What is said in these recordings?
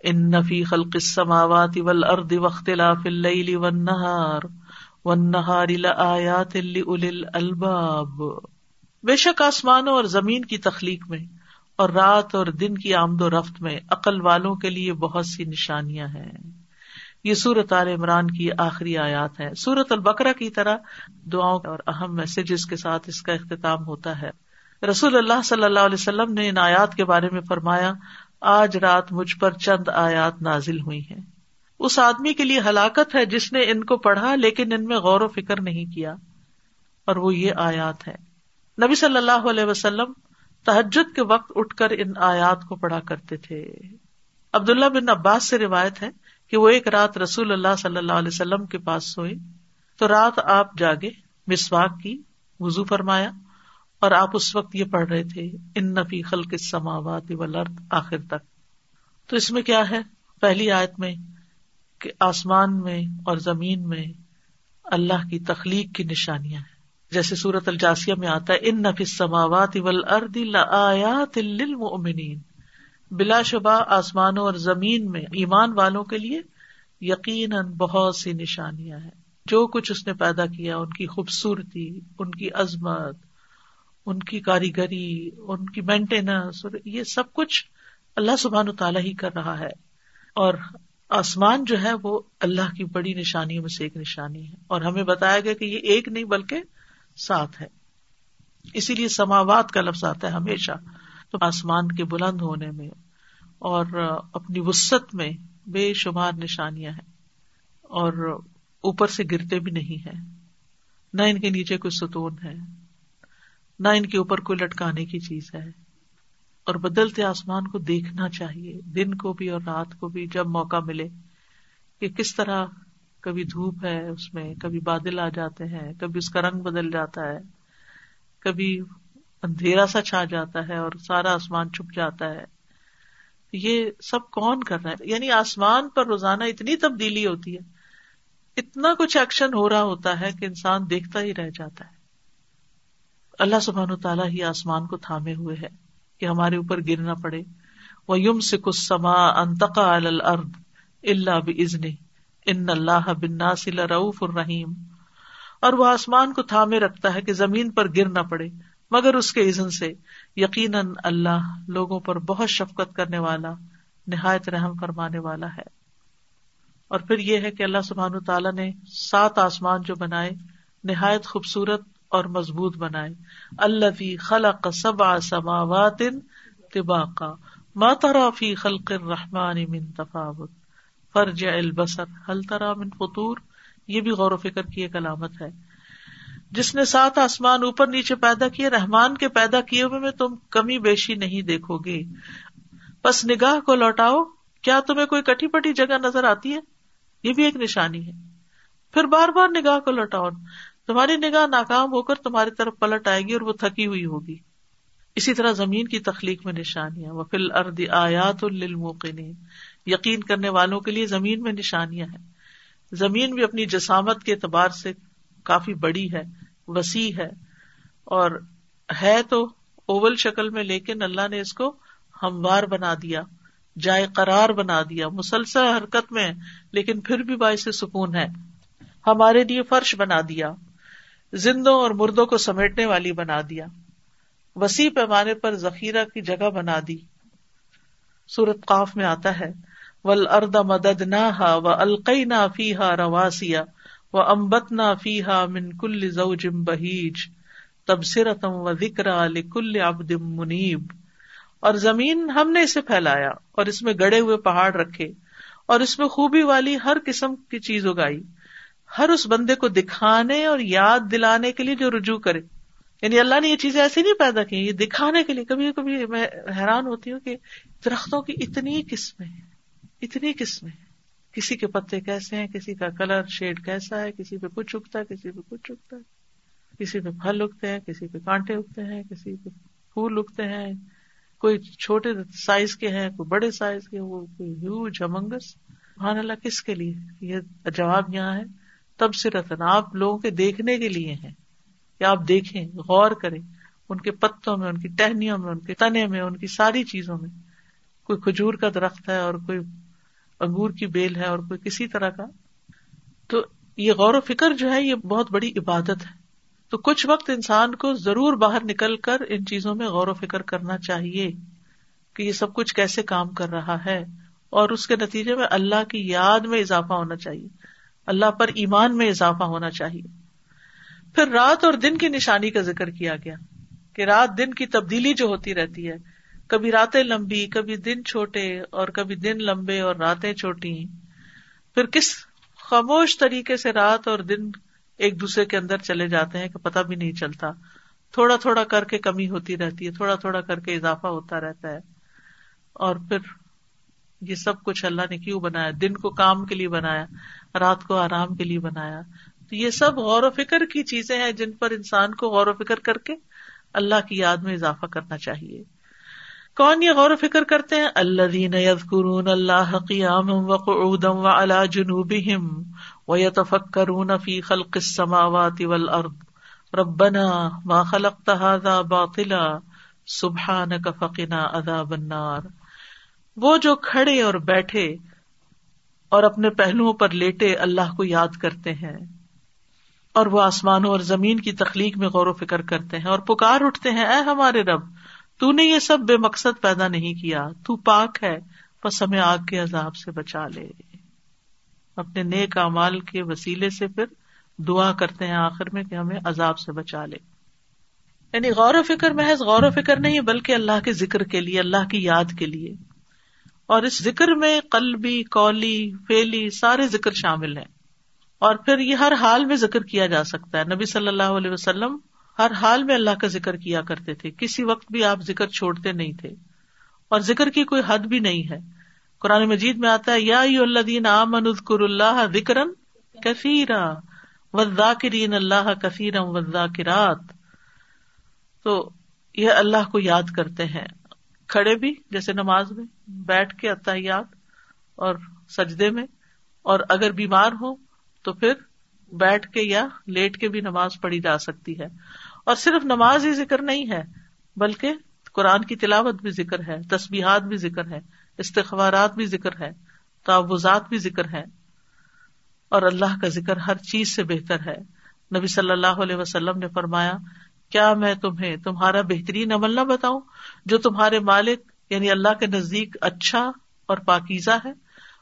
ان نفی خلق السماوات والارض واختلاف اللیل والنہار والنہار لآیات لأولی الالباب بے شک آسمانوں اور زمین کی تخلیق میں اور رات اور دن کی آمد و رفت میں عقل والوں کے لیے بہت سی نشانیاں ہیں۔ یہ سورت عال عمران کی آخری آیات ہے سورت البکرا کی طرح دعاؤں اور اہم میسجز کے ساتھ اس کا اختتام ہوتا ہے۔ رسول اللہ صلی اللہ علیہ وسلم نے ان آیات کے بارے میں فرمایا آج رات مجھ پر چند آیات نازل ہوئی ہیں۔ اس آدمی کے لیے ہلاکت ہے جس نے ان کو پڑھا لیکن ان میں غور و فکر نہیں کیا، اور وہ یہ آیات ہے نبی صلی اللہ علیہ وسلم تحجد کے وقت اٹھ کر ان آیات کو پڑھا کرتے تھے۔ عبداللہ بن عباس سے روایت ہے کہ وہ ایک رات رسول اللہ صلی اللہ علیہ وسلم کے پاس سوئے تو رات آپ جاگے، مسواک کی وزو فرمایا۔ اور آپ اس وقت یہ پڑھ رہے تھے ان نفی خلق سماوات ولرد آخر تک۔ تو اس میں کیا ہے؟ پہلی آیت میں کہ آسمان میں اور زمین میں اللہ کی تخلیق کی نشانیاں ہیں۔ جیسے سورت الجاسیہ میں آتا ہے ان نفی سماوات ولرد آیات للمؤمنین بلا شبہ آسمانوں اور زمین میں ایمان والوں کے لیے یقیناً بہت سی نشانیاں ہیں۔ جو کچھ اس نے پیدا کیا، ان کی خوبصورتی، ان کی عظمت ان کی کاریگری، ان کی مینٹیننس یہ سب کچھ اللہ سبحان تعالیٰ ہی کر رہا ہے۔ اور آسمان جو ہے وہ اللہ کی بڑی نشانیوں میں سے ایک نشانی ہے۔ اور ہمیں بتایا گیا کہ یہ ایک نہیں بلکہ ساتھ ہے۔ اسی لیے سماوات کا لفظ آتا ہے ہمیشہ۔ تو آسمان کے بلند ہونے میں اور اپنی وسط میں بے شمار نشانیاں ہیں۔ اور اوپر سے گرتے بھی نہیں ہے نہ ان کے نیچے کوئی ستون ہے۔ نہ ان کے اوپر کوئی لٹکانے کی چیز ہے۔ اور بدلتے آسمان کو دیکھنا چاہیے، دن کو بھی اور رات کو بھی، جب موقع ملے کہ کس طرح کبھی دھوپ ہے اس میں، کبھی بادل آ جاتے ہیں، کبھی اس کا رنگ بدل جاتا ہے، کبھی اندھیرا سا چھا جاتا ہے اور سارا آسمان چھپ جاتا ہے۔ یہ سب کون کر رہا ہے؟ یعنی آسمان پر روزانہ اتنی تبدیلی ہوتی ہے، اتنا کچھ ایکشن ہو رہا ہوتا ہے کہ انسان دیکھتا ہی رہ جاتا ہے۔ اللہ سبحان تعالیٰ ہی آسمان کو تھامے ہوئے ہے کہ ہمارے اوپر گرنا پڑے۔ وہ یم سے کچھ سما انتقا الرد اللہ بزن ان اللہ بناسل رعف الرحیم اور وہ آسمان کو تھامے رکھتا ہے کہ زمین پر گر نہ پڑے، مگر اس کے عزن سے یقیناً اللہ لوگوں پر بہت شفقت کرنے والا، نہایت رحم فرمانے والا ہے۔ اور پھر یہ ہے کہ اللہ سبحان تعالیٰ نے سات آسمان جو بنائے، نہایت خوبصورت اور مضبوط بنائے۔ اللہ فی خلق سبا سماوات طباقا۔ ما ماترا فی خلق الرحمان من تفاوت۔ فرج البسر حل ترا من فطور؟ یہ بھی غور و فکر کی ایک علامت ہے۔ جس نے سات آسمان اوپر نیچے پیدا کیے، رحمان کے پیدا کیے ہوئے میں تم کمی بیشی نہیں دیکھو گے۔ بس نگاہ کو لوٹاؤ، کیا تمہیں کوئی کٹی پٹی جگہ نظر آتی ہے؟ یہ بھی ایک نشانی ہے۔ پھر بار بار نگاہ کو لوٹاؤ۔ تمہاری نگاہ ناکام ہو کر تمہاری طرف پلٹ آئے گی اور وہ تھکی ہوئی ہوگی۔ اسی طرح زمین کی تخلیق میں نشانیاں۔ وہ فل ارد آیات الموقنین یقین کرنے والوں کے لیے زمین میں نشانیاں ہیں۔ زمین بھی اپنی جسامت کے اعتبار سے کافی بڑی ہے، وسیع ہے۔ اور ہے تو اوول شکل میں، لیکن اللہ نے اس کو ہموار بنا دیا، جائے قرار بنا دیا۔ مسلسل حرکت میں، لیکن پھر بھی باعث سکون ہے۔ ہمارے لیے فرش بنا دیا۔ زندوں اور مردوں کو سمیٹنے والی بنا دیا۔ وسیع پیمانے پر ذخیرہ کی جگہ بنا دی۔ سورت قاف میں آتا ہے ول ارد مدد نہ ہا و القئی نہ فی ہا رواسیا و امبت نہ فی ہا من کل زوجم بہیج تبصرتم و ذکر کل ابد منیب اور زمین ہم نے اسے پھیلایا اور اس میں گڑے ہوئے پہاڑ رکھے اور اس میں خوبی والی ہر قسم کی چیز اگائی۔ ہر اس بندے کو دکھانے اور یاد دلانے کے لیے جو رجوع کرے۔ یعنی اللہ نے یہ چیزیں ایسی نہیں پیدا کی، یہ دکھانے کے لیے۔ کبھی کبھی میں حیران ہوتی ہوں کہ درختوں کی اتنی قسمیں اتنی قسمیں۔ کسی کے پتے کیسے ہیں، کسی کا کلر، شیڈ کیسا ہے، کسی پہ کچھ اگتا ہے، کسی پہ کچھ اگتا ہے۔ کسی پہ پھل اگتے ہیں، کسی پہ کانٹے اگتے ہیں، کسی پہ پھول اگتے ہیں۔ کوئی چھوٹے سائز کے ہیں، کوئی بڑے سائز کے وہ کوئی ہیوج امنگس اللہ، کس کے لیے؟ یہ جواب یہاں ہے۔ تب سے آپ لوگوں کے دیکھنے کے لیے ہیں کہ آپ دیکھیں، غور کریں، ان کے پتوں میں، ان کی ٹہنیوں میں، ان کے تنے میں، ان کی ساری چیزوں میں کوئی کھجور کا درخت ہے اور کوئی انگور کی بیل ہے اور کوئی کسی طرح کا۔ تو یہ غور و فکر جو ہے، یہ بہت بڑی عبادت ہے۔ تو کچھ وقت انسان کو ضرور باہر نکل کر ان چیزوں میں غور و فکر کرنا چاہیے کہ یہ سب کچھ کیسے کام کر رہا ہے اور اس کے نتیجے میں اللہ کی یاد میں اضافہ ہونا چاہیے۔ اللہ پر ایمان میں اضافہ ہونا چاہیے۔ پھر رات اور دن کی نشانی کا ذکر کیا گیا کہ رات دن کی تبدیلی جو ہوتی رہتی ہے۔ کبھی راتیں لمبی، کبھی دن چھوٹے اور کبھی دن لمبے اور راتیں چھوٹی۔ پھر کس خاموش طریقے سے رات اور دن ایک دوسرے کے اندر چلے جاتے ہیں کہ پتہ بھی نہیں چلتا۔ تھوڑا تھوڑا کر کے کمی ہوتی رہتی ہے، تھوڑا تھوڑا کر کے اضافہ ہوتا رہتا ہے۔ اور پھر یہ سب کچھ اللہ نے کیوں بنایا؟ دن کو کام کے لیے بنایا۔ رات کو آرام کے لیے بنایا۔ تو یہ سب غور و فکر کی چیزیں ہیں جن پر انسان کو غور و فکر کر کے اللہ کی یاد میں اضافہ کرنا چاہیے۔ کون یہ غور و فکر کرتے ہیں؟ اللہ دین یذکرون اللہ قیام وقعودا وعلا جنوبہم ویتفکرون فی خلق السماوات والارض۔ ربنا ما خلقت هذا باطلا، سبحانک فقنا عذاب النار۔ وہ جو کھڑے اور بیٹھے اور اپنے پہلوؤں پر لیٹے اللہ کو یاد کرتے ہیں اور وہ آسمانوں اور زمین کی تخلیق میں غور و فکر کرتے ہیں اور پکار اٹھتے ہیں، اے ہمارے رب، تو نے یہ سب بے مقصد پیدا نہیں کیا، تو پاک ہے، بس ہمیں آگ کے عذاب سے بچا لے۔ اپنے نیک امال کے وسیلے سے پھر دعا کرتے ہیں آخر میں کہ ہمیں عذاب سے بچا لے۔ یعنی غور و فکر محض غور و فکر نہیں، بلکہ اللہ کے ذکر کے لیے، اللہ کی یاد کے لیے۔ اور اس ذکر میں قلبی کولی فیلی سارے ذکر شامل ہیں۔ اور پھر یہ ہر حال میں ذکر کیا جا سکتا ہے۔ نبی صلی اللہ علیہ وسلم ہر حال میں اللہ کا ذکر کیا کرتے تھے۔ کسی وقت بھی آپ ذکر چھوڑتے نہیں تھے۔ اور ذکر کی کوئی حد بھی نہیں ہے۔ قرآن مجید میں آتا ہے، یا اللہ دین اذکر اللہ ذکرن کثیرا وزاکرین اللہ کثیرم وزاکرات تو یہ اللہ کو یاد کرتے ہیں۔ کھڑے بھی، جیسے نماز میں، بیٹھ کے اتحیات اور سجدے میں۔ اور اگر بیمار ہو تو پھر بیٹھ کے یا لیٹ کے بھی نماز پڑھی جا سکتی ہے۔ اور صرف نماز ہی ذکر نہیں ہے، بلکہ قرآن کی تلاوت بھی ذکر ہے، تسبیحات بھی ذکر ہے استخبارات بھی ذکر ہے تعوضات بھی ذکر ہے اور اللہ کا ذکر ہر چیز سے بہتر ہے۔ نبی صلی اللہ علیہ وسلم نے فرمایا کیا میں تمہیں تمہارا بہترین عمل نہ بتاؤں جو تمہارے مالک یعنی اللہ کے نزدیک اچھا اور پاکیزہ ہے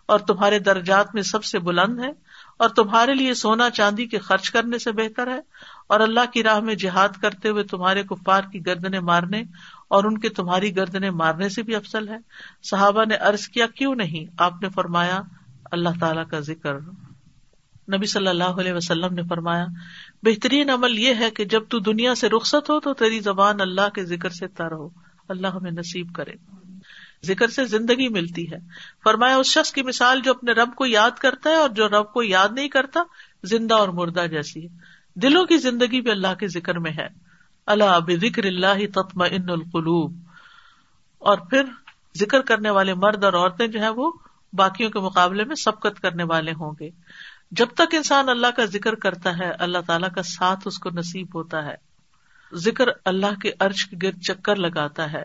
اور تمہارے درجات میں سب سے بلند ہے اور تمہارے لیے سونا چاندی کے خرچ کرنے سے بہتر ہے اور اللہ کی راہ میں جہاد کرتے ہوئے تمہارے کفار کی گردنے مارنے اور ان کے تمہاری گردنے مارنے سے بھی افسل ہے۔ صحابہ نے ارض کیا، کیوں نہیں؟ آپ نے فرمایا، اللہ تعالی کا ذکر۔ نبی صلی اللہ علیہ وسلم نے فرمایا بہترین عمل یہ ہے کہ جب تو دنیا سے رخصت ہو تو تیری زبان اللہ کے ذکر سے تر ہو۔ اللہ ہمیں نصیب کرے۔ ذکر سے زندگی ملتی ہے۔ فرمایا، اس شخص کی مثال جو اپنے رب کو یاد کرتا ہے اور جو رب کو یاد نہیں کرتا، زندہ اور مردہ جیسی ہے۔ دلوں کی زندگی بھی اللہ کے ذکر میں ہے۔ اللہ بکر اللہ تتم ان القلوب۔ اور پھر ذکر کرنے والے مرد اور عورتیں جو ہے وہ باقیوں کے مقابلے میں سبقت کرنے والے ہوں گے۔ جب تک انسان اللہ کا ذکر کرتا ہے، اللہ تعالیٰ کا ساتھ اس کو نصیب ہوتا ہے۔ ذکر اللہ کے ارج کے گرد چکر لگاتا ہے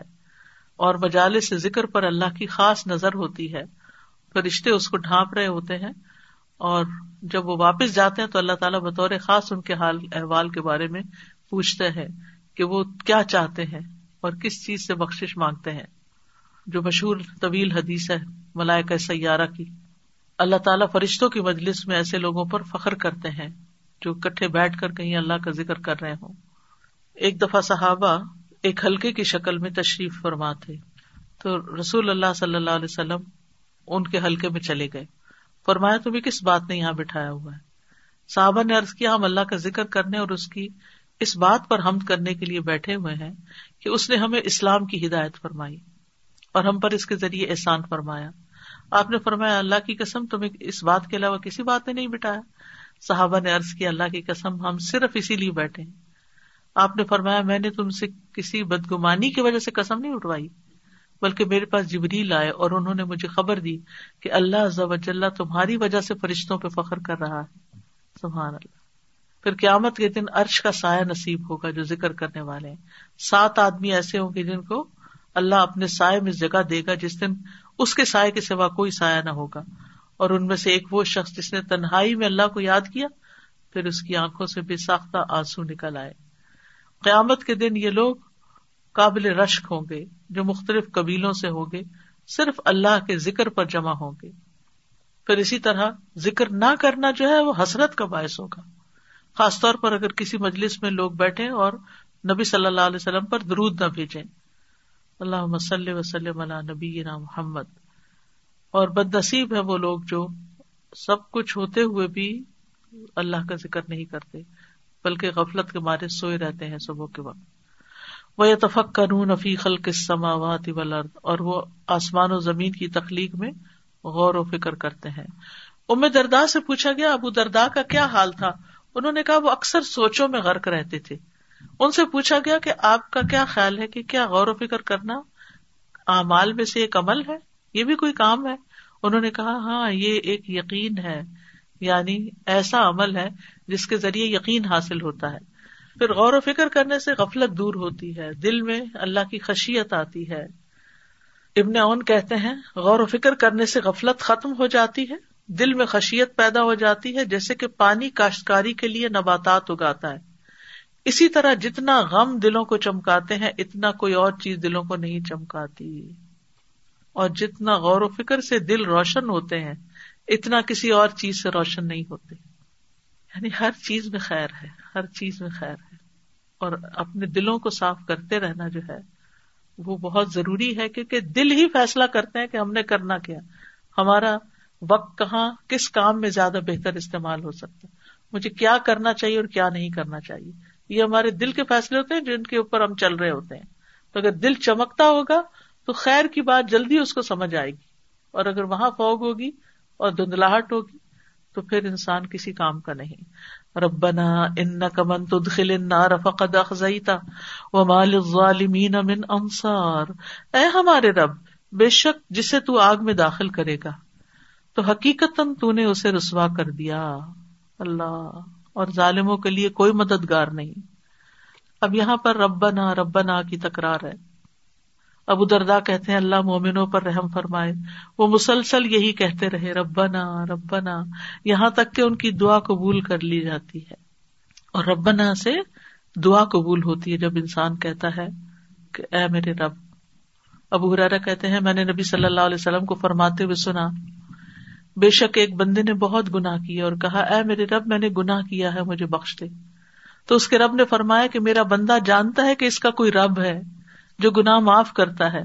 اور مجالے سے ذکر پر اللہ کی خاص نظر ہوتی ہے۔ فرشتے اس کو ڈھانپ رہے ہوتے ہیں اور جب وہ واپس جاتے ہیں تو اللہ تعالیٰ بطور خاص ان کے حال، احوال کے بارے میں پوچھتے ہیں کہ وہ کیا چاہتے ہیں اور کس چیز سے بخش مانگتے ہیں۔ جو مشہور طویل حدیث ہے، ملائکہ سیارہ کی۔ اللہ تعالیٰ فرشتوں کی مجلس میں ایسے لوگوں پر فخر کرتے ہیں جو کٹھے بیٹھ کر کہیں اللہ کا ذکر کر رہے ہوں۔ ایک دفعہ صحابہ ایک ہلکے کی شکل میں تشریف فرما تھے۔ تو رسول اللہ صلی اللہ علیہ وسلم ان کے حلقے میں چلے گئے۔ فرمایا، تمہیں کس بات نے یہاں بٹھایا ہوا ہے؟ صحابہ نے ارض کیا، ہم اللہ کا ذکر کرنے اور اس کی اس بات پر ہم کرنے کے لیے بیٹھے ہوئے ہیں کہ اس نے ہمیں اسلام کی ہدایت فرمائی اور ہم پر اس کے ذریعے احسان فرمایا۔ آپ نے فرمایا، اللہ کی قسم تمہیں اس بات کے علاوہ کسی بات نے نہیں بٹایا۔ صحابہ نے ارض کیا، اللہ کی قسم، ہم صرف اسی لیے بیٹھے ہیں۔ آپ نے فرمایا، میں نے تم سے کسی بدگمانی کی وجہ سے قسم نہیں اٹھوائی، بلکہ میرے پاس جبریل آئے اور انہوں نے مجھے خبر دی کہ اللہ تمہاری وجہ سے فرشتوں پہ فخر کر رہا ہے۔ سبحان اللہ۔ پھر قیامت کے دن عرش کا سایہ نصیب ہوگا جو ذکر کرنے والے ہیں۔ سات آدمی ایسے ہوں گے جن کو اللہ اپنے سائے میں جگہ دے گا، جس دن اس کے سائے کے سوا کوئی سایہ نہ ہوگا۔ اور ان میں سے ایک وہ شخص جس نے تنہائی میں اللہ کو یاد کیا، پھر اس کی آنکھوں سے بے ساختہ آنسو نکل آئے۔ قیامت کے دن یہ لوگ قابل رشک ہوں گے، جو مختلف قبیلوں سے ہوں گے، صرف اللہ کے ذکر پر جمع ہوں گے۔ پھر اسی طرح ذکر نہ کرنا جو ہے، وہ حسرت کا باعث ہوگا۔ خاص طور پر اگر کسی مجلس میں لوگ بیٹھے اور نبی صلی اللہ علیہ وسلم پر درود نہ بھیجیں۔ اللہ مسلم وسلم نبی محمد۔ اور بد نصیب ہے وہ لوگ جو سب کچھ ہوتے ہوئے بھی اللہ کا ذکر نہیں کرتے، بلکہ غفلت کے مارے سوئے رہتے ہیں صبح کے وقت۔ وہ اتفق قانون افی خلق سماوات ولرد اور وہ آسمان و زمین کی تخلیق میں غور و فکر کرتے ہیں۔ ام دردا سے پوچھا گیا، ابو دردا کا کیا حال تھا؟ انہوں نے کہا، وہ اکثر سوچوں میں غرق رہتے تھے۔ ان سے پوچھا گیا کہ آپ کا کیا خیال ہے کہ کیا غور و فکر کرنا اعمال میں سے ایک عمل ہے؟ یہ بھی کوئی کام ہے؟ انہوں نے کہا ہاں یہ ایک یقین ہے یعنی ایسا عمل ہے جس کے ذریعے یقین حاصل ہوتا ہے۔ پھر غور و فکر کرنے سے غفلت دور ہوتی ہے، دل میں اللہ کی خشیت آتی ہے۔ ابن اون کہتے ہیں، غور و فکر کرنے سے غفلت ختم ہو جاتی ہے، دل میں خشیت پیدا ہو جاتی ہے، جیسے کہ پانی کاشتکاری کے لیے نباتات اگاتا ہے۔ اسی طرح جتنا غم دلوں کو چمکاتے ہیں، اتنا کوئی اور چیز دلوں کو نہیں چمکاتی۔ اور جتنا غور و فکر سے دل روشن ہوتے ہیں، اتنا کسی اور چیز سے روشن نہیں ہوتے۔ یعنی ہر چیز میں خیر ہے، ہر چیز میں خیر ہے۔ اور اپنے دلوں کو صاف کرتے رہنا جو ہے، وہ بہت ضروری ہے، کیونکہ دل ہی فیصلہ کرتے ہیں کہ ہم نے کرنا کیا۔ ہمارا وقت کہاں، کس کام میں زیادہ بہتر استعمال ہو سکتا۔ مجھے کیا کرنا چاہیے اور کیا نہیں کرنا چاہیے۔ یہ ہمارے دل کے فیصلے ہوتے ہیں جن کے اوپر ہم چل رہے ہوتے ہیں۔ تو اگر دل چمکتا ہوگا تو خیر کی بات جلدی اس کو سمجھ آئے گی۔ اور اگر وہاں فوگ ہوگی اور دھندلاہٹ ہوگی تو پھر انسان کسی کام کا نہیں۔ ربنا ان کمن تدخل النار فقد اخزیتا وما للظالمین من انصار۔ اے ہمارے رب، بے شک جسے تو آگ میں داخل کرے گا، تو حقیقت تو نے اسے رسوا کر دیا۔ اللہ۔ اور ظالموں کے لیے کوئی مددگار نہیں۔ اب یہاں پر ربنا ربنا کی تکرار ہے۔ ابو دردا کہتے ہیں، اللہ مومنوں پر رحم فرمائے۔ وہ مسلسل یہی کہتے رہے، ربنا ربنا۔ یہاں تک کہ ان کی دعا قبول کر لی جاتی ہے۔ اور ربنا سے دعا قبول ہوتی ہے، جب انسان کہتا ہے کہ اے میرے رب۔ ابو حرارا کہتے ہیں، میں نے نبی صلی اللہ علیہ وسلم کو فرماتے ہوئے سنا بے شک ایک بندے نے بہت گنا کیا اور کہا، اے میرے رب، میں نے گناہ کیا ہے، مجھے بخش دے۔ تو اس کے رب نے فرمایا کہ میرا بندہ جانتا ہے کہ اس کا کوئی رب ہے جو گناہ معاف کرتا ہے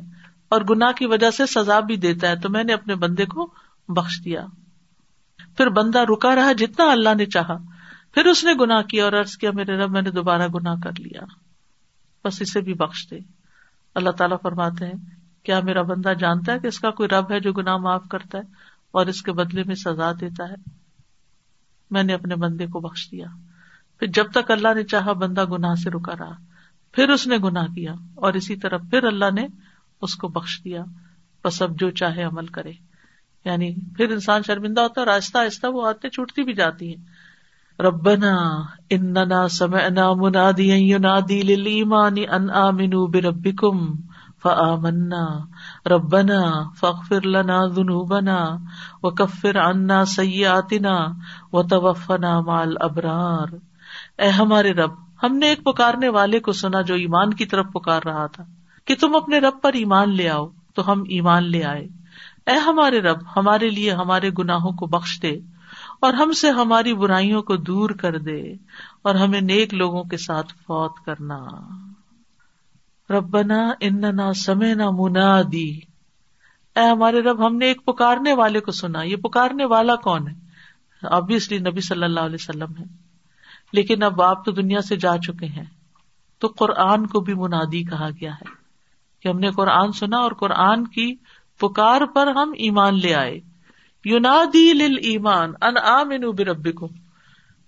اور گناہ کی وجہ سے سزا بھی دیتا ہے، تو میں نے اپنے بندے کو بخش دیا۔ پھر بندہ رکا رہا جتنا اللہ نے چاہا، پھر اس نے گناہ کیا اور عرض کیا، میرے رب، میں نے دوبارہ گناہ کر لیا۔ بس اسے بھی بخش دے۔ اللہ تعالیٰ فرماتے ہیں، کیا میرا بندہ جانتا ہے کہ اس کا کوئی رب ہے جو گناہ معاف کرتا ہے؟ اور اس کے بدلے میں سزا دیتا ہے۔ میں نے اپنے بندے کو بخش دیا۔ پھر جب تک اللہ نے چاہا بندہ گناہ سے رکا رہا، پھر اس نے گناہ کیا اور اسی طرح پھر اللہ نے اس کو بخش دیا۔ بس اب جو چاہے عمل کرے۔ یعنی پھر انسان شرمندہ ہوتا ہے اور آہستہ آہستہ وہ آتے چھوٹتی بھی جاتی ہیں۔ ربنا اننا سمعنا منادیا ینادی للایمان ان آمنوا بربکم۔ فآمنا. ربنا فاغفر لنا ذنوبنا وکفر عنا سیئاتنا وتوفنا مع الابرار. اے ہمارے رب، ہم نے ایک پکارنے والے کو سنا جو ایمان کی طرف پکار رہا تھا کہ تم اپنے رب پر ایمان لے آؤ، تو ہم ایمان لے آئے۔ اے ہمارے رب، ہمارے لیے ہمارے گناہوں کو بخش دے اور ہم سے ہماری برائیوں کو دور کر دے اور ہمیں نیک لوگوں کے ساتھ فوت کرنا۔ ربنا اننا سمعنا منادی۔ اے ہمارے رب، ہم نے ایک پکارنے والے کو سنا۔ یہ پکارنے والا کون ہے؟ آبیسلی نبی صلی اللہ علیہ وسلم ہے لیکن اب آپ تو دنیا سے جا چکے ہیں۔ تو قرآن کو بھی منادی کہا گیا ہے کہ ہم نے قرآن سنا اور قرآن کی پکار پر ہم ایمان لے آئے۔ یونادی لل ایمان ان آمن برب کو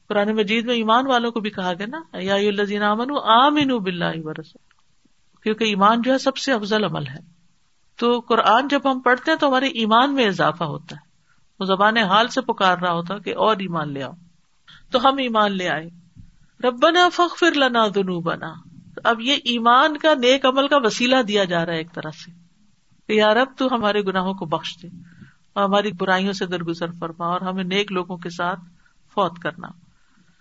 قرآن مجید میں ایمان والوں کو بھی کہا گیا نا، یا لذین امن آمن بلّہ برس کیونکہ ایمان جو ہے سب سے افضل عمل ہے۔ تو قرآن جب ہم پڑھتے ہیں تو ہمارے ایمان میں اضافہ ہوتا ہے۔ وہ زبان حال سے پکار رہا ہوتا کہ اور ایمان لے آؤ۔ تو ہم ایمان لے آئے۔ ربنا فخر لنا دنو بنا اب یہ ایمان کا نیک عمل کا وسیلہ دیا جا رہا ہے ایک طرح سے۔ کہ یار اب تو ہمارے گناہوں کو بخش دے۔ اور ہماری برائیوں سے درگزر فرما اور ہمیں نیک لوگوں کے ساتھ فوت کرنا۔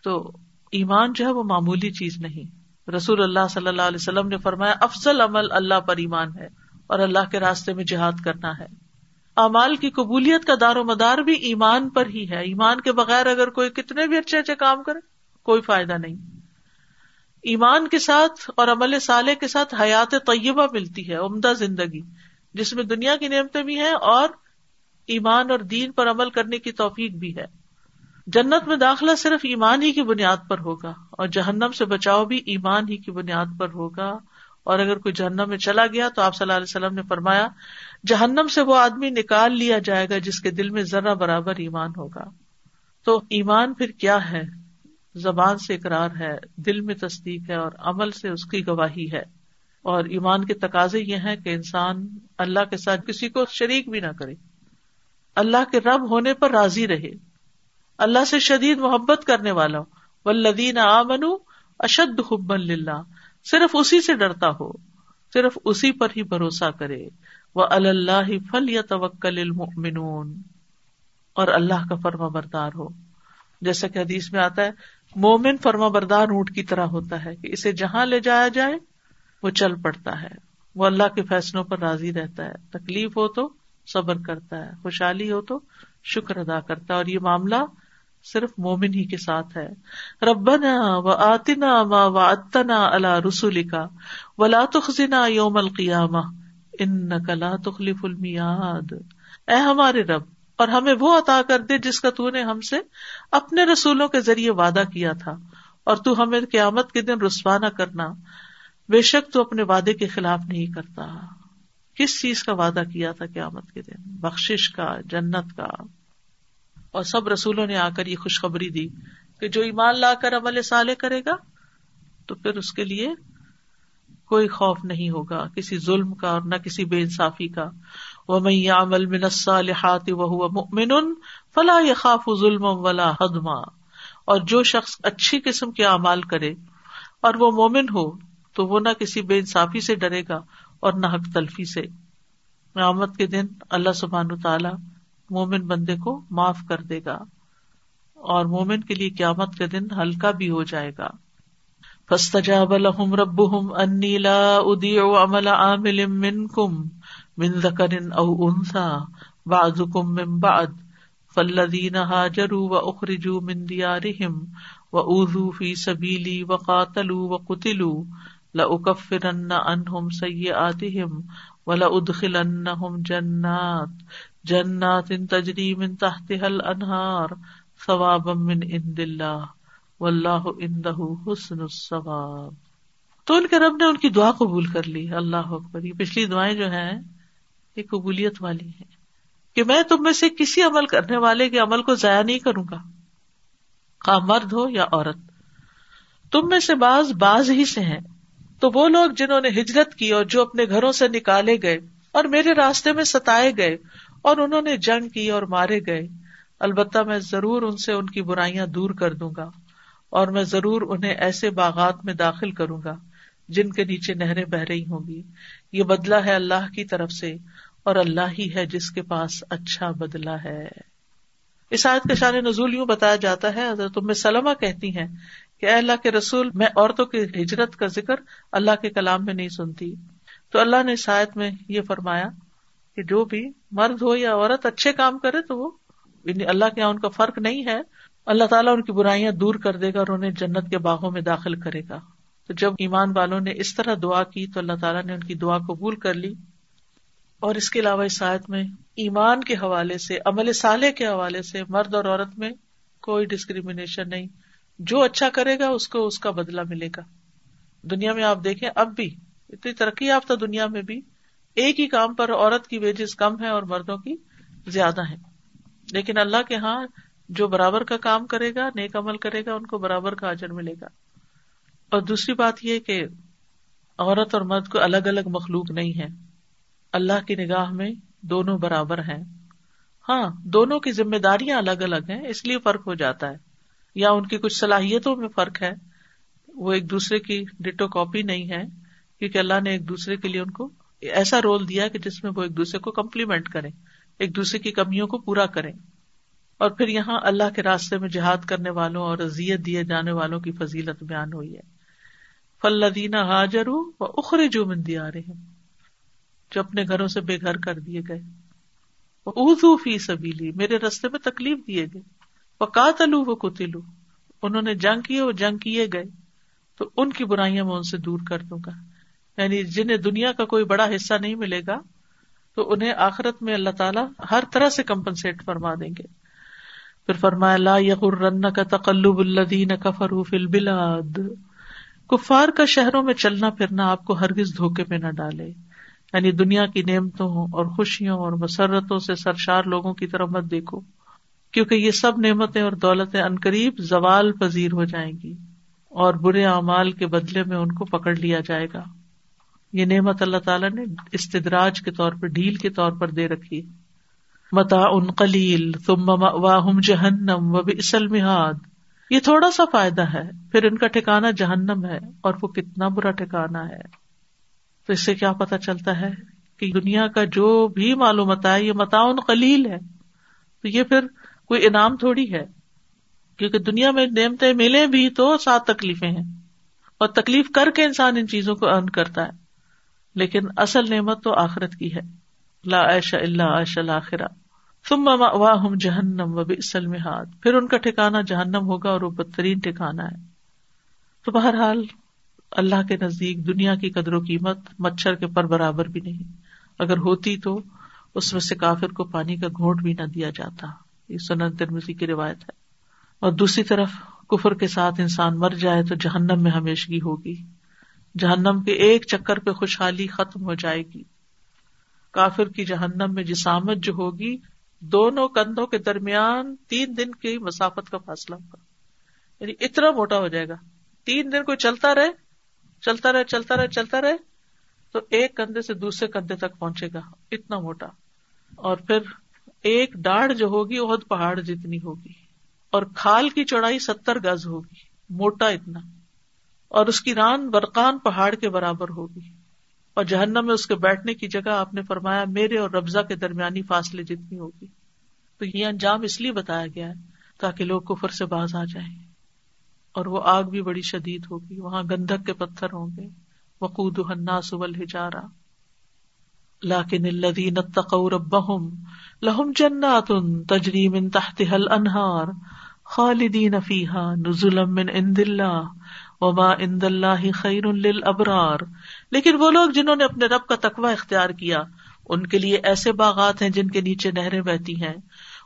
تو ایمان جو ہے وہ معمولی چیز نہیں۔ رسول اللہ صلی اللہ علیہ وسلم نے فرمایا، افضل عمل اللہ پر ایمان ہے اور اللہ کے راستے میں جہاد کرنا ہے۔ امال کی قبولیت کا دار و مدار بھی ایمان پر ہی ہے۔ ایمان کے بغیر اگر کوئی کتنے بھی اچھے اچھے کام کرے، کوئی فائدہ نہیں۔ ایمان کے ساتھ اور عمل سالے کے ساتھ حیات طیبہ ملتی ہے، عمدہ زندگی، جس میں دنیا کی نعمتیں بھی ہیں اور ایمان اور دین پر عمل کرنے کی توفیق بھی ہے۔ جنت میں داخلہ صرف ایمان ہی کی بنیاد پر ہوگا اور جہنم سے بچاؤ بھی ایمان ہی کی بنیاد پر ہوگا اور اگر کوئی جہنم میں چلا گیا تو آپ صلی اللہ علیہ وسلم نے فرمایا، جہنم سے وہ آدمی نکال لیا جائے گا جس کے دل میں ذرا برابر ایمان ہوگا۔ تو ایمان پھر کیا ہے؟ زبان سے اقرار ہے، دل میں تصدیق ہے اور عمل سے اس کی گواہی ہے۔ اور ایمان کے تقاضے یہ ہیں کہ انسان اللہ کے ساتھ کسی کو شریک بھی نہ کرے۔ اللہ کے رب ہونے پر راضی رہے۔ اللہ سے شدید محبت کرنے والا ولدین آ منو اشد حب اللہ صرف اسی سے ڈرتا ہو۔ صرف اسی پر ہی بھروسہ کرے۔ وہ اللہ فل یا توکل اور اللہ کا فرما بردار ہو۔ جیسا کہ حدیث میں آتا ہے، مومن فرما بردار اونٹ کی طرح ہوتا ہے کہ اسے جہاں لے جایا جائے، وہ چل پڑتا ہے۔ وہ اللہ کے فیصلوں پر راضی رہتا ہے۔ تکلیف ہو تو صبر کرتا ہے، خوشحالی ہو تو شکر ادا کرتا ہے۔ اور یہ معاملہ صرف مومن ہی کے ساتھ ہے۔ ربنا و آتنا ما وعدتنا اللہ رسول کا ولا تخزنا یوم القیامہ انک لا تخلف المیاد اے ہمارے رب، اور ہمیں وہ عطا کر دے جس کا تو نے ہم سے اپنے رسولوں کے ذریعے وعدہ کیا تھا۔ اور تو ہمیں قیامت کے دن رسوا نہ کرنا، بے شک تو اپنے وعدے کے خلاف نہیں کرتا۔ کس چیز کا وعدہ کیا تھا قیامت کے دن؟ بخش کا، جنت کا۔ اور سب رسولوں نے آ کر یہ خوشخبری دی کہ جو ایمان لا کر عمل سالے کرے گا، تو پھر اس کے لیے کوئی خوف نہیں ہوگا، کسی ظلم کا اور نہ کسی بے انصافی کا۔ وہ عمل من فلاح یہ خوف ظلم ولا حدما اور جو شخص اچھی قسم کے اعمال کرے اور وہ مومن ہو، تو وہ نہ کسی بے انصافی سے ڈرے گا اور نہ حق تلفی سے۔ قیامت کے دن اللہ سبحان تعالی مومن بندے کو معاف کر دے گا اور مومن کے لیے قیامت کا دن ہلکا بھی ہو جائے گا۔ فاستجاب لهم ربهم انی لا ادیع عمل عامل منکم من ذکر او انثى بعضکم من بعد فالذین هاجروا واخرجوا من دیارهم واوذوا في سبیلی وقاتلوا وقتلوا لأکفرن عنهم سیئاتهم ولأدخلنهم جنات۔ جنات ان تجری من تحت حل انہار ثواب من عند اللہ واللہ عنده حسن الثواب تو ان کے رب نے ان کی دعا قبول کر لی، اللہ اکبر۔ یہ پچھلی دعائیں جو ہیں، یہ قبولیت والی ہیں۔ کہ میں تم میں سے کسی عمل کرنے والے کے عمل کو ضائع نہیں کروں گا۔ خواہ مرد ہو یا عورت۔ تم میں سے باز باز ہی سے ہیں۔ تو وہ لوگ جنہوں نے ہجرت کی اور جو اپنے گھروں سے نکالے گئے اور میرے راستے میں ستائے گئے اور انہوں نے جنگ کی اور مارے گئے۔ البتہ میں ضرور ان سے ان کی برائیاں دور کر دوں گا اور میں ضرور انہیں ایسے باغات میں داخل کروں گا جن کے نیچے نہریں بہ رہی ہوں گی۔ یہ بدلا ہے اللہ کی طرف سے اور اللہ ہی ہے جس کے پاس اچھا بدلا ہے۔ اس آیت کا شان نزول یوں بتایا جاتا ہے، حضرت تم سلمہ کہتی ہیں کہ اے اللہ کے رسول، میں عورتوں کی ہجرت کا ذکر اللہ کے کلام میں نہیں سنتی۔ تو اللہ نے اس آیت میں یہ فرمایا کہ جو بھی مرد ہو یا عورت اچھے کام کرے تو وہ یعنی اللہ کے یہاں ان کا فرق نہیں ہے۔ اللہ تعالیٰ ان کی برائیاں دور کر دے گا اور انہیں جنت کے باغوں میں داخل کرے گا۔ تو جب ایمان والوں نے اس طرح دعا کی تو اللہ تعالیٰ نے ان کی دعا قبول کر لی۔ اور اس کے علاوہ اس آیت میں ایمان کے حوالے سے، عمل سالے کے حوالے سے مرد اور عورت میں کوئی ڈسکریمنیشن نہیں۔ جو اچھا کرے گا اس کو اس کا بدلا ملے گا۔ دنیا میں آپ دیکھیں، اب بھی اتنی ترقی یافتہ دنیا میں بھی ایک ہی کام پر عورت کی ویجز کم ہے اور مردوں کی زیادہ ہے لیکن اللہ کے ہاں جو برابر کا کام کرے گا، نیک عمل کرے گا، ان کو برابر کا اجر ملے گا۔ اور دوسری بات یہ کہ عورت اور مرد کو الگ الگ مخلوق نہیں ہے۔ اللہ کی نگاہ میں دونوں برابر ہیں۔ ہاں دونوں کی ذمہ داریاں الگ الگ ہیں، اس لیے فرق ہو جاتا ہے۔ یا ان کی کچھ صلاحیتوں میں فرق ہے، وہ ایک دوسرے کی ڈٹو کاپی نہیں ہے، کیونکہ اللہ نے ایک دوسرے کے لیے ان کو ایسا رول دیا کہ جس میں وہ ایک دوسرے کو کمپلیمنٹ کریں، ایک دوسرے کی کمیوں کو پورا کریں۔ اور پھر یہاں اللہ کے راستے میں جہاد کرنے والوں اور ازیت دیے جانے والوں کی فضیلت بیان ہوئی ہے۔ فلدینہ حاجر و اخرے جو مندی آ رہے ہیں جو اپنے گھروں سے بے گھر کر دیے گئے۔ وہ فی سبیلی میرے رستے میں تکلیف دیے گئے۔ وہ کاتلو وہ کتلو انہوں نے جنگ کیے وہ جنگ کیے گئے، تو ان کی برائیاں میں ان سے دور کر دوں گا۔ یعنی جنہیں دنیا کا کوئی بڑا حصہ نہیں ملے گا، تو انہیں آخرت میں اللہ تعالیٰ ہر طرح سے کمپنسیٹ فرما دیں گے۔ پھر فرمایا، لا یغرن کا تقلب الذین کفروا فی البلاد۔ کفار کا شہروں میں چلنا پھرنا آپ کو ہرگز دھوکے میں نہ ڈالے۔ یعنی دنیا کی نعمتوں اور خوشیوں اور مسرتوں سے سرشار لوگوں کی طرف مت دیکھو، کیونکہ یہ سب نعمتیں اور دولتیں عنقریب زوال پذیر ہو جائیں گی اور برے اعمال کے بدلے میں ان کو پکڑ لیا جائے گا۔ یہ نعمت اللہ تعالیٰ نے استدراج کے طور پر، ڈھیل کے طور پر دے رکھی متا ان کلیل واہم جہنم و اسل مہاد یہ تھوڑا سا فائدہ ہے، پھر ان کا ٹھکانا جہنم ہے اور وہ کتنا برا ٹھکانا ہے۔ تو اس سے کیا پتا چلتا ہے کہ دنیا کا جو بھی معلومات ہے یہ متعن قلیل ہے۔ تو یہ پھر کوئی انعام تھوڑی ہے۔ کیونکہ دنیا میں نعمتیں ملے بھی تو سات تکلیفیں ہیں۔ اور تکلیف کر کے انسان ان چیزوں کو ارن کرتا ہے۔ لیکن اصل نعمت تو آخرت کی ہے۔ لا عیش اللہ عیش الآخرہ تم واہ جہنم و بسل ہاتھ پھر ان کا ٹھکانا جہنم ہوگا اور وہ بدترین ٹھکانا ہے۔ تو بہرحال اللہ کے نزدیک دنیا کی قدر و قیمت مچھر کے پر برابر بھی نہیں۔ اگر ہوتی تو اس میں سے کافر کو پانی کا گھونٹ بھی نہ دیا جاتا۔ یہ سنن ترمزی کی روایت ہے۔ اور دوسری طرف کفر کے ساتھ انسان مر جائے تو جہنم میں ہمیشگی ہوگی۔ جہنم کے ایک چکر پہ خوشحالی ختم ہو جائے گی۔ کافر کی جہنم میں جسامت جو ہوگی، دونوں کندھوں کے درمیان تین دن کی مسافت کا فاصلہ ہوگا۔ یعنی اتنا موٹا ہو جائے گا۔ تین دن کوئی چلتا رہے چلتا رہے چلتا رہے چلتا رہے، تو ایک کندھے سے دوسرے کندھے تک پہنچے گا۔ اتنا موٹا۔ اور پھر ایک ڈاڑھ جو ہوگی وہ پہاڑ جتنی ہوگی۔ اور کھال کی چوڑائی ستر گز ہوگی۔ موٹا اتنا۔ اور اس کی ران برقان پہاڑ کے برابر ہوگی۔ اور جہنم میں اس کے بیٹھنے کی جگہ آپ نے فرمایا، میرے اور ربزہ کے درمیانی فاصلے جتنی ہوگی۔ تو یہ انجام اس لیے بتایا گیا ہے تاکہ لوگ کفر سے باز آ جائیں۔ اور وہ آگ بھی بڑی شدید ہوگی، وہاں گندھک کے پتھر ہوں گے۔ وقود سبل ہجارا لاکن الذین اتقوا ربهم لهم جنات تجری من تحتها الانہار خالدین فیها نزلا من عند اللہ وما عند اللہ خیر للابرار لیکن وہ لوگ جنہوں نے اپنے رب کا تقوی اختیار کیا، ان کے لیے ایسے باغات ہیں جن کے نیچے نہریں بہتی ہیں۔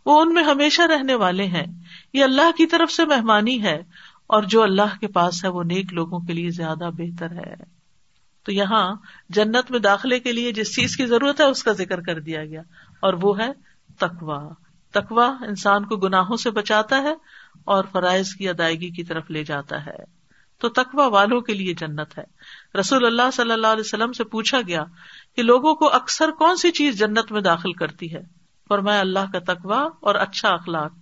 وہ ان میں ہمیشہ رہنے والے ہیں۔ یہ اللہ کی طرف سے مہمانی ہے، اور جو اللہ کے پاس ہے وہ نیک لوگوں کے لیے زیادہ بہتر ہے۔ تو یہاں جنت میں داخلے کے لیے جس چیز کی ضرورت ہے اس کا ذکر کر دیا گیا، اور وہ ہے تکوا تکوا انسان کو گناہوں سے بچاتا ہے اور فرائض کی ادائیگی کی طرف لے جاتا ہے۔ تو تکوا والوں کے لیے جنت ہے۔ رسول اللہ صلی اللہ علیہ وسلم سے پوچھا گیا کہ لوگوں کو اکثر کون سی چیز جنت میں داخل کرتی ہے؟ فرمایا، اللہ کا تکوا اور اچھا اخلاق۔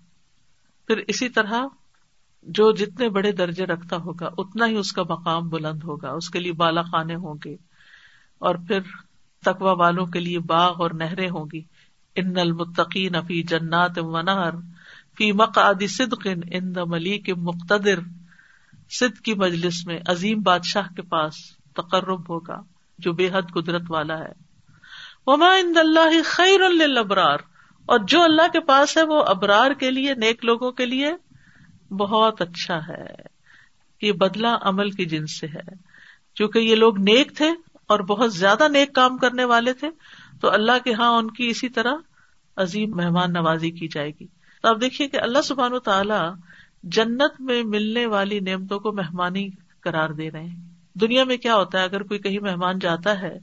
پھر اسی طرح جو جتنے بڑے درجے رکھتا ہوگا، اتنا ہی اس کا مقام بلند ہوگا، اس کے لیے بالا خانے ہوں گے۔ اور پھر تقوا والوں کے لیے باغ اور نہریں ہوں گی۔ ان المتقین فی جنات منہر فی مقعد صدق ان ملیک مقتدر۔ صد کی مجلس میں عظیم بادشاہ کے پاس تقرب ہوگا، جو بے حد قدرت والا ہے۔ وما ان اللہ خیر للابرار اور جو اللہ کے پاس ہے، وہ ابرار کے لیے، نیک لوگوں کے لیے بہت اچھا ہے۔ یہ بدلا عمل کی جنس سے ہے۔ چونکہ یہ لوگ نیک تھے اور بہت زیادہ نیک کام کرنے والے تھے، تو اللہ کے ہاں ان کی اسی طرح عظیم مہمان نوازی کی جائے گی۔ تو آپ دیکھیے کہ اللہ سبحان و تعالیٰ جنت میں ملنے والی نعمتوں کو مہمانی قرار دے رہے ہیں۔ دنیا میں کیا ہوتا ہے؟ اگر کوئی کہیں مہمان جاتا ہے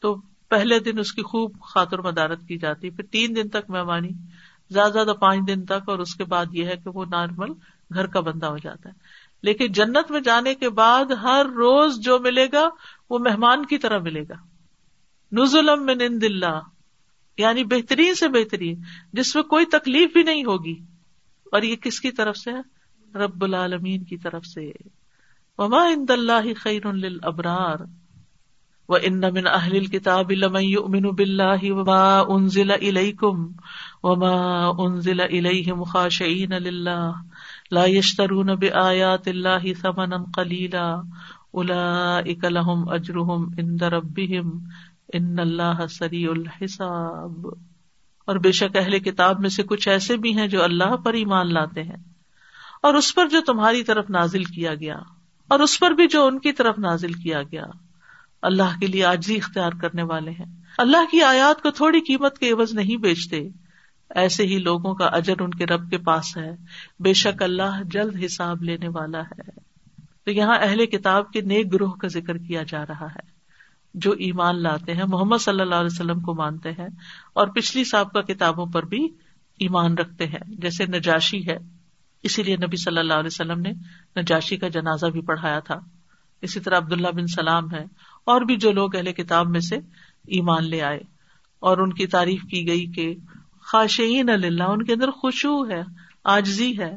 تو پہلے دن اس کی خوب خاطر مدارت کی جاتی ہے پھر تین دن تک مہمانی، زیادہ زیادہ پانچ دن تک، اور اس کے بعد یہ ہے کہ وہ نارمل گھر کا بندہ ہو جاتا ہے۔ لیکن جنت میں جانے کے بعد ہر روز جو ملے گا، وہ مہمان کی طرح ملے گا۔ نزلم من عند اللہ یعنی بہترین سے بہترین، جس میں کوئی تکلیف بھی نہیں ہوگی۔ اور یہ کس کی طرف سے ہے؟ رب العالمین کی طرف سے. وما عند اللہ خیر للابرار و ان من اہل کتاب یؤمن باللہ وما انزل الیکم وما انزل الیہم خاشعین للہ لا یشترون بآیات اللہ ثمنا قلیلا اولئک لهم اجرهم عند ربهم. ان اللہ سریع الحساب. اور بے شک اہل کتاب میں سے کچھ ایسے بھی ہیں جو اللہ پر ایمان لاتے ہیں. اور اس پر جو تمہاری طرف نازل کیا گیا اور اس پر بھی جو ان کی طرف نازل کیا گیا۔ اللہ کے لیے آجی اختیار کرنے والے ہیں۔ اللہ کی آیات کو تھوڑی قیمت کے عوض نہیں بیچتے۔ ایسے ہی لوگوں کا اجر ان کے رب کے پاس ہے۔ بے شک اللہ جلد حساب لینے والا ہے۔ تو یہاں اہل کتاب کے نیک گروہ کا ذکر کیا جا رہا ہے۔ جو ایمان لاتے ہیں، محمد صلی اللہ علیہ وسلم کو مانتے ہیں اور پچھلی سابقہ کتابوں پر بھی ایمان رکھتے ہیں۔ جیسے نجاشی ہے۔ اسی لیے نبی صلی اللہ علیہ وسلم نے نجاشی کا جنازہ بھی پڑھایا تھا۔ اسی طرح عبداللہ بن سلام ہے اور بھی جو لوگ اہل کتاب میں سے ایمان لے آئے۔ اور ان کی تعریف کی گئی کہ خاشعین اللہ ان کے اندر خوشبو ہے آجزی ہے۔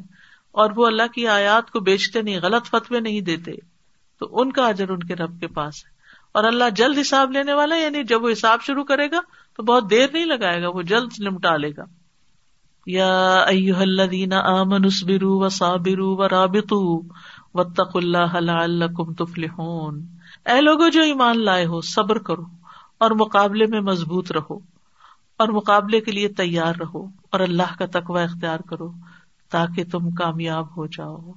اور وہ اللہ کی آیات کو بیچتے نہیں، غلط فتوے نہیں دیتے۔ تو ان کا اجر ان کے رب کے پاس ہے۔ اور اللہ جلد حساب لینے والا یعنی جب وہ حساب شروع کرے گا تو بہت دیر نہیں لگائے گا، وہ جلد نمٹا لے گا۔ یا الذین آمنوا اصبروا وصابروا ورابطوا واتقوا اللہ لعلکم تفلحون۔ اے لوگوں جو ایمان لائے ہو، صبر کرو اور مقابلے میں مضبوط رہو اور مقابلے کے لیے تیار رہو اور اللہ کا تقوی اختیار کرو تاکہ تم کامیاب ہو جاؤ۔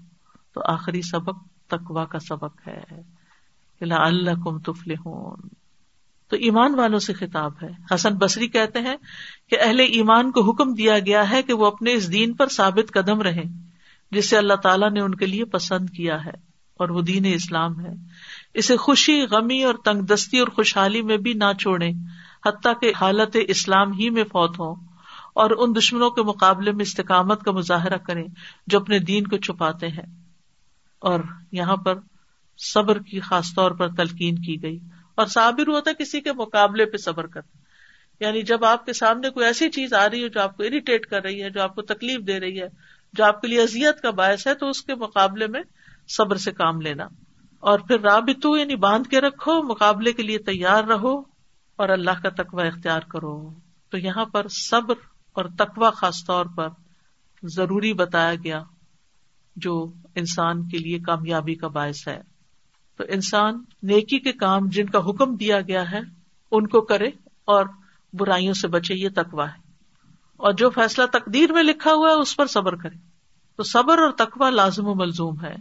تو آخری سبق تقوا کا سبق ہے۔ اللہ کم تفل تو ایمان والوں سے خطاب ہے۔ حسن بصری کہتے ہیں کہ اہل ایمان کو حکم دیا گیا ہے کہ وہ اپنے اس دین پر ثابت قدم رہے جسے اللہ تعالیٰ نے ان کے لیے پسند کیا ہے اور وہ دین اسلام ہے۔ اسے خوشی، غمی اور تنگ دستی اور خوشحالی میں بھی نہ چھوڑے حتیٰ کہ حالت اسلام ہی میں فوت ہو اور ان دشمنوں کے مقابلے میں استقامت کا مظاہرہ کریں جو اپنے دین کو چھپاتے ہیں۔ اور یہاں پر صبر کی خاص طور پر تلقین کی گئی۔ اور صابر ہوتا ہے کسی کے مقابلے پہ صبر کرنا۔ یعنی جب آپ کے سامنے کوئی ایسی چیز آ رہی ہے جو آپ کو اریٹیٹ کر رہی ہے، جو آپ کو تکلیف دے رہی ہے، جو آپ کے لیے ازیت کا باعث ہے، تو اس کے مقابلے میں صبر سے کام لینا۔ اور پھر رابطو یعنی باندھ کے رکھو، مقابلے کے لیے تیار رہو اور اللہ کا تقوی اختیار کرو۔ تو یہاں پر صبر اور تقوی خاص طور پر ضروری بتایا گیا جو انسان کے لیے کامیابی کا باعث ہے۔ تو انسان نیکی کے کام جن کا حکم دیا گیا ہے، ان کو کرے اور برائیوں سے بچے، یہ تقوا ہے۔ اور جو فیصلہ تقدیر میں لکھا ہوا ہے، اس پر صبر کرے۔ تو صبر اور تقوا لازم و ملزوم ہے۔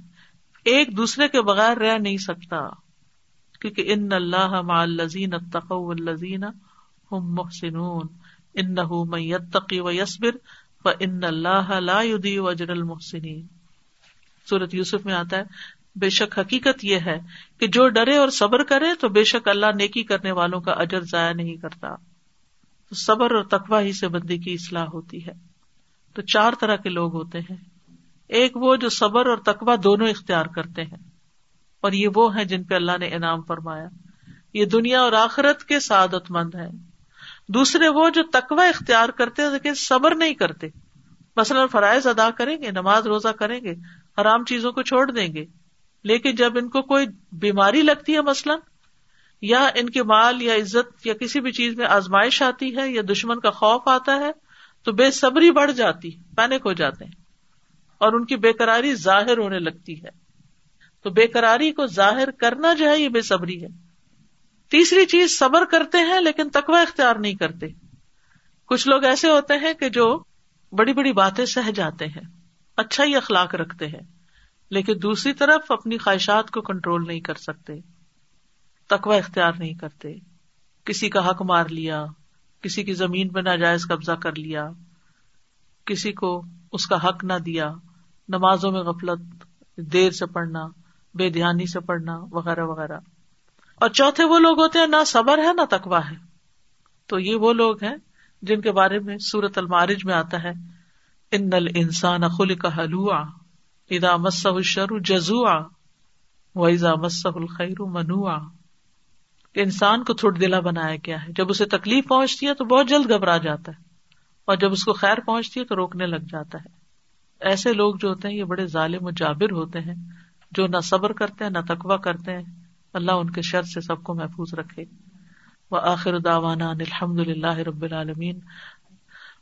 ایک دوسرے کے بغیر رہ نہیں سکتا۔ کیونکہ ان اللہ الزین الزین محسنون۔ ان نہ و یسبر ان اللہ لا اجر المحسنین۔ سورت یوسف میں آتا ہے بے شک حقیقت یہ ہے کہ جو ڈرے اور صبر کرے تو بے شک اللہ نیکی کرنے والوں کا اجر ضائع نہیں کرتا۔ تو صبر اور تقوا ہی سے بندی کی اصلاح ہوتی ہے۔ تو چار طرح کے لوگ ہوتے ہیں۔ ایک وہ جو صبر اور تقوا دونوں اختیار کرتے ہیں۔ اور یہ وہ ہیں جن پہ اللہ نے انعام فرمایا۔ یہ دنیا اور آخرت کے سعادت مند ہیں۔ دوسرے وہ جو تقوا اختیار کرتے ہیں لیکن صبر نہیں کرتے۔ مثلاً فرائض ادا کریں گے، نماز روزہ کریں گے، حرام چیزوں کو چھوڑ دیں گے۔ لیکن جب ان کو کوئی بیماری لگتی ہے مثلاً، یا ان کے مال یا عزت یا کسی بھی چیز میں آزمائش آتی ہے یا دشمن کا خوف آتا ہے، تو بے صبری بڑھ جاتی، پینک ہو جاتے ہیں۔ اور ان کی بے قراری ظاہر ہونے لگتی ہے۔ تو بے قراری کو ظاہر کرنا جو ہے، یہ بے صبری ہے۔ تیسری چیز، صبر کرتے ہیں لیکن تقوی اختیار نہیں کرتے۔ کچھ لوگ ایسے ہوتے ہیں کہ جو بڑی بڑی باتیں سہ جاتے ہیں اچھا ہی اخلاق رکھتے ہیں۔ لیکن دوسری طرف اپنی خواہشات کو کنٹرول نہیں کر سکتے، تقوی اختیار نہیں کرتے، کسی کا حق مار لیا، کسی کی زمین پہ ناجائز قبضہ کر لیا، کسی کو اس کا حق نہ دیا، نمازوں میں غفلت، دیر سے پڑھنا، بے دھیانی سے پڑھنا، وغیرہ وغیرہ۔ اور چوتھے وہ لوگ ہوتے ہیں، نہ صبر ہے، نہ تقوا ہے۔ تو یہ وہ لوگ ہیں جن کے بارے میں سورت المارج میں آتا ہے، ان نل انسان اخل کا ادا مسح شرو جزوا ویزا مسح الخیر منوا انسان کو تھوڑ دلا بنایا گیا ہے۔ جب اسے تکلیف پہنچتی ہے تو بہت جلد گھبرا جاتا ہے اور جب اس کو خیر پہنچتی ہے تو روکنے لگ جاتا ہے۔ ایسے لوگ جو ہوتے ہیں، یہ بڑے ظالم و جابر ہوتے ہیں جو نہ صبر کرتے ہیں، نہ تقوا کرتے ہیں۔ اللہ ان کے شر سے سب کو محفوظ رکھے۔ وہ آخر داوانا الحمد للہ رب العالمین۔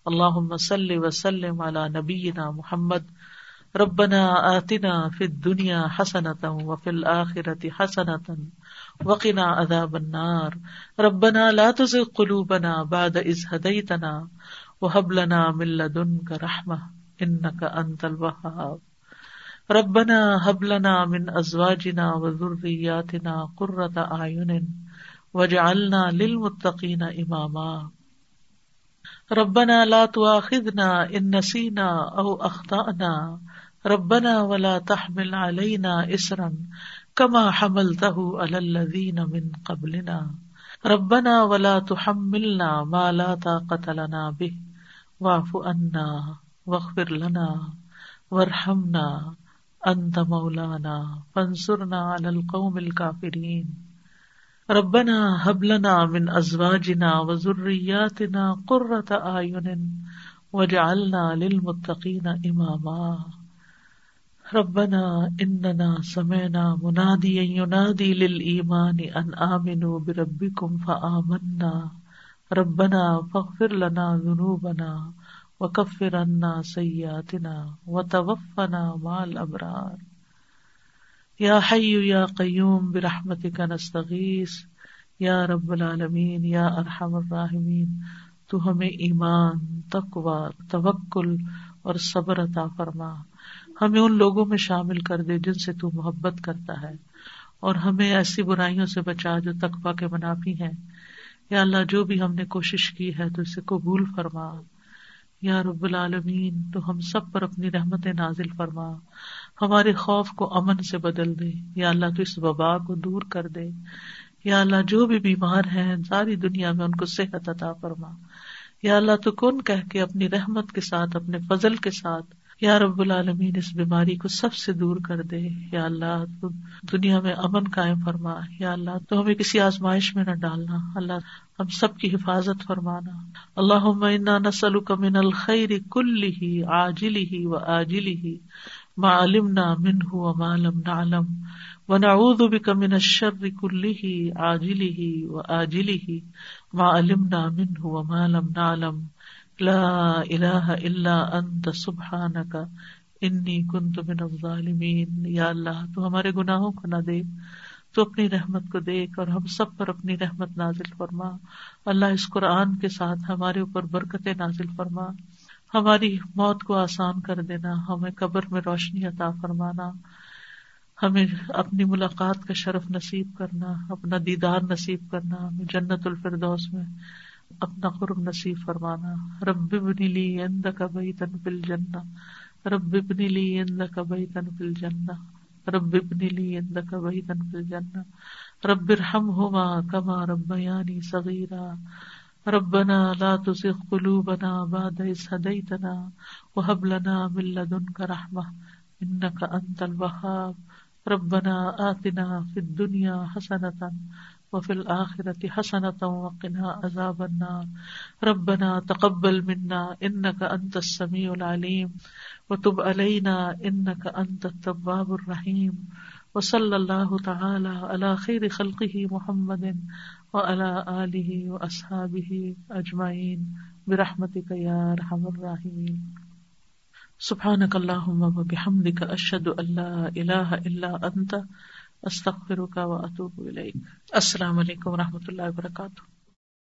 اللہ وسلم علی نبینا محمد ربنا آتنا فی الدنیا حسنتا وفی الآخرة حسنتا وقنا عذاب النار. ربنا لا تزغ قلوبنا بعد اذ هديتنا وهب لنا من لدنك رحمة انك انت الوهاب ربنا هب لنا من ازواجنا وذرياتنا قرة اعين وجعلنا للمتقين اماما. ربنا لا تؤاخذنا ان نسينا او اخطأنا ربنا ولا تحمل علينا اسرا كما حملته على الذين من قبلنا. ربنا ولا تحملنا ما لا طاقة لنا به. واعف عنا واغفر لنا وارحمنا انت مولانا. فانصرنا على القوم الكافرين. ربنا هب لنا من ازواجنا وذرياتنا قرة اعين وجعلنا للمتقين اماما ربنا اننا سمعنا مناديا ينادي للايمان ان امنوا بربكم فآمنا. ربنا فاغفر لنا ذنوبنا وكفر عنا سيئاتنا وتوفنا مع الابرار. یا حی یا قیوم برحمتک نستغیث. یا رب العالمین، یا ارحم الراحمین. تو ہمیں ایمان، تقوی، توکل اور صبر عطا فرما. ہمیں ان لوگوں میں شامل کر دے جن سے تو محبت کرتا ہے اور ہمیں ایسی برائیوں سے بچا جو تقبہ کے منافی ہیں۔ یا اللہ، جو بھی ہم نے کوشش کی ہے تو اسے قبول فرما۔ یا رب العالمین، تو ہم سب پر اپنی رحمت نازل فرما۔ ہمارے خوف کو امن سے بدل دے۔ یا اللہ، تو اس وبا کو دور کر دے۔ یا اللہ، جو بھی بیمار ہیں، ساری دنیا میں ان کو صحت عطا فرما۔ یا اللہ، تو کن کہ کے اپنی رحمت کے ساتھ، اپنے فضل کے ساتھ یا رب العالمین، اس بیماری کو سب سے دور کر دے۔ یا اللہ، تو دنیا میں امن قائم فرما۔ یا اللہ، تو ہمیں کسی آزمائش میں نہ ڈالنا۔ اللہ، ہم سب کی حفاظت فرمانا۔ اللہ نسل من الخیر کل ہی آجلی ہی و آجلی ہی معلوم نہ من ہُو مالم نعلم و نعوذ بک من الشر کل ہی آجلی ہی و آجلی ہی معلوم نہ من ہُو مالم نعلم۔ لا الہ الا انت، سبحانک، انی کنت من الظالمین. یا اللہ، تو ہمارے گناہوں کو نہ دیکھ، تو اپنی رحمت کو دیکھ، اور ہم سب پر اپنی رحمت نازل فرما. اللہ اس قرآن کے ساتھ ہمارے اوپر برکت نازل فرما. ہماری موت کو آسان کر دینا، ہمیں قبر میں روشنی عطا فرمانا. ہمیں اپنی ملاقات کا شرف نصیب کرنا، اپنا دیدار نصیب کرنا، ہمیں جنت الفردوس میں اپنا قرب نصیب فرمانا، رب بنی لی اند کا بئی تن پل جنا رب بنی لی اند کا بئی تن پل جنا رب بنی لی اند کا بئی تن پل جنا رب رحم ہوما کما رب یعنی صغیرا، ربنا لا تزغ قلوبنا بعد إذ هديتنا وهب لنا من لدنك رحمة إنك أنت الوهاب ربنا آتنا في الدنيا حسنة وفي الآخرة حسنة وقنا عذاب النار. ربنا تقبل منا إنك أنت السميع العليم وتب علينا إنك أنت التواب الرحيم وصلى الله تعالى على خير خلقه محمد وعلى آله وأصحابه أجمعين برحمتك يا أرحم الراحمين سبحانك اللهم وبحمدك أشهد أن لا إله إلا أنت استغفرك واتوب اليك السلام علیکم و رحمۃ اللہ وبرکاتہ.